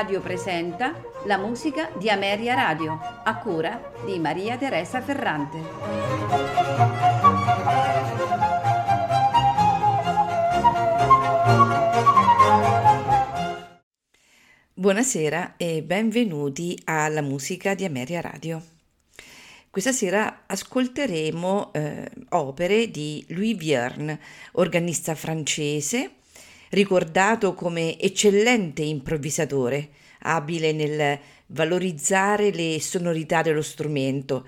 Radio presenta la musica di Ameria Radio, a cura di Maria Teresa Ferrante. Buonasera e benvenuti alla musica di Ameria Radio. Questa sera ascolteremo eh, opere di Louis Vierne, organista francese, ricordato come eccellente improvvisatore, abile nel valorizzare le sonorità dello strumento.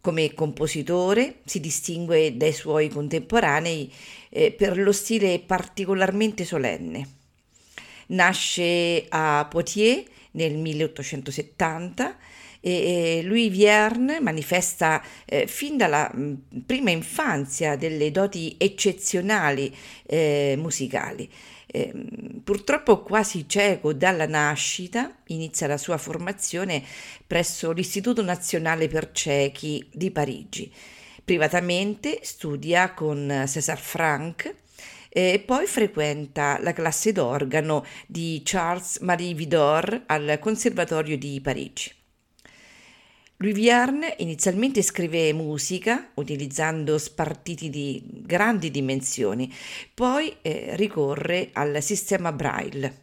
Come compositore si distingue dai suoi contemporanei eh, per lo stile particolarmente solenne. Nasce a Poitiers nel 1870 e Louis Vierne manifesta eh, fin dalla mm, prima infanzia delle doti eccezionali eh, musicali. Eh, purtroppo quasi cieco dalla nascita, inizia la sua formazione presso l'Istituto Nazionale per Ciechi di Parigi. Privatamente studia con César Franck e poi frequenta la classe d'organo di Charles-Marie Vidor al Conservatorio di Parigi. Louis Vierne inizialmente scrive musica utilizzando spartiti di grandi dimensioni, poi eh, ricorre al sistema Braille.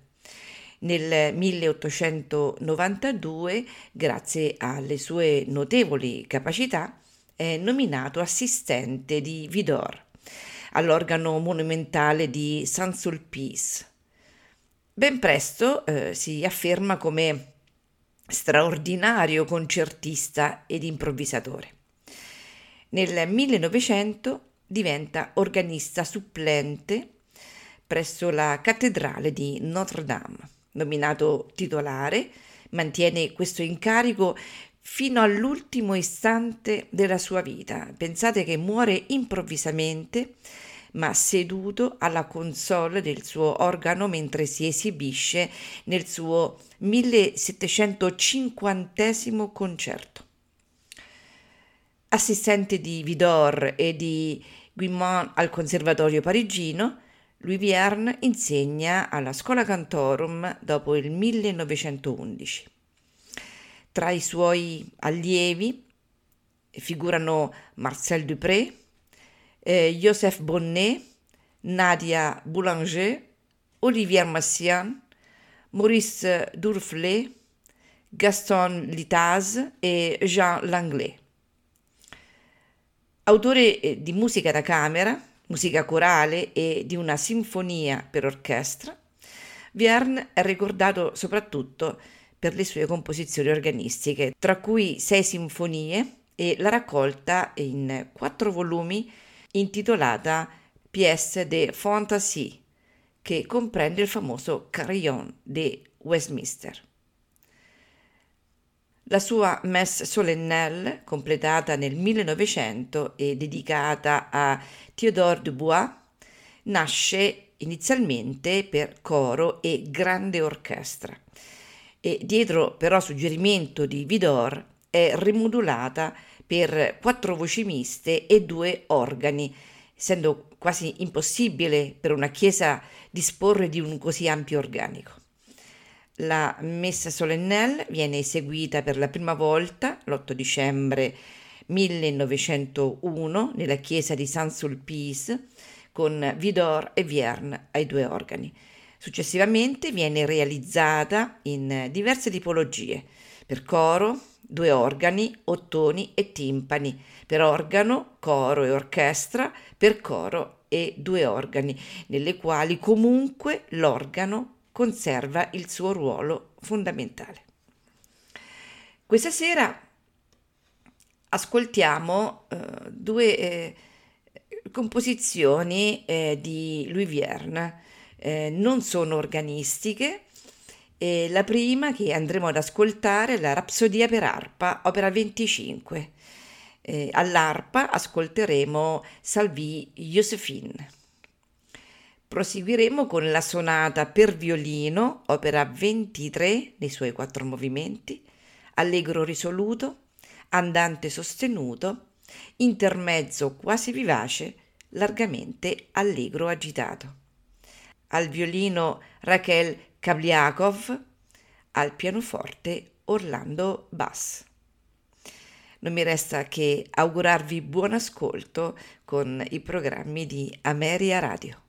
Nel 1892, grazie alle sue notevoli capacità, è nominato assistente di Vidor all'organo monumentale di Saint-Sulpice. Ben presto eh, si afferma come straordinario concertista ed improvvisatore. Nel 1900 diventa organista supplente presso la cattedrale di Notre Dame. Nominato titolare, mantiene questo incarico fino all'ultimo istante della sua vita. Pensate che muore improvvisamente ma seduto alla console del suo organo mentre si esibisce nel suo 1750 concerto. Assistente di Vidor e di Guimont al Conservatorio parigino, Louis Vierne insegna alla Scuola Cantorum dopo il 1911. Tra i suoi allievi figurano Marcel Dupré, eh, Joseph Bonnet, Nadia Boulanger, Olivier Massian, Maurice Durflet, Gaston Litaz e Jean Langlais. Autore eh, di musica da camera, musica corale e di una sinfonia per orchestra, Vierne è ricordato soprattutto per le sue composizioni organistiche, tra cui sei sinfonie e la raccolta in quattro volumi intitolata Pièce de Fantasy, che comprende il famoso Carillon di Westminster. La sua Messe solennelle, completata nel 1900 e dedicata a Théodore Dubois, nasce inizialmente per coro e grande orchestra e dietro però suggerimento di Vidor è rimodulata per quattro voci miste e due organi, essendo quasi impossibile per una chiesa disporre di un così ampio organico. La messa solennelle viene eseguita per la prima volta l'8 dicembre 1901 nella chiesa di Saint-Sulpice con Vidor e Vierne ai due organi. Successivamente viene realizzata in diverse tipologie per coro, due organi, ottoni e timpani, per organo, coro e orchestra, per coro e due organi, nelle quali comunque l'organo conserva il suo ruolo fondamentale. Questa sera ascoltiamo eh, due eh, composizioni eh, di Louis Vierne, eh, non sono organistiche, e la prima che andremo ad ascoltare è la Rapsodia per arpa, opera 25. Eh, all'arpa ascolteremo Salvi Josephine. Proseguiremo con la sonata per violino, opera 23 nei suoi quattro movimenti, allegro risoluto, andante sostenuto, intermezzo quasi vivace, largamente allegro agitato. Al violino Raquel Kabliakov, al pianoforte Orlando Bass. Non mi resta che augurarvi buon ascolto con i programmi di Ameria Radio.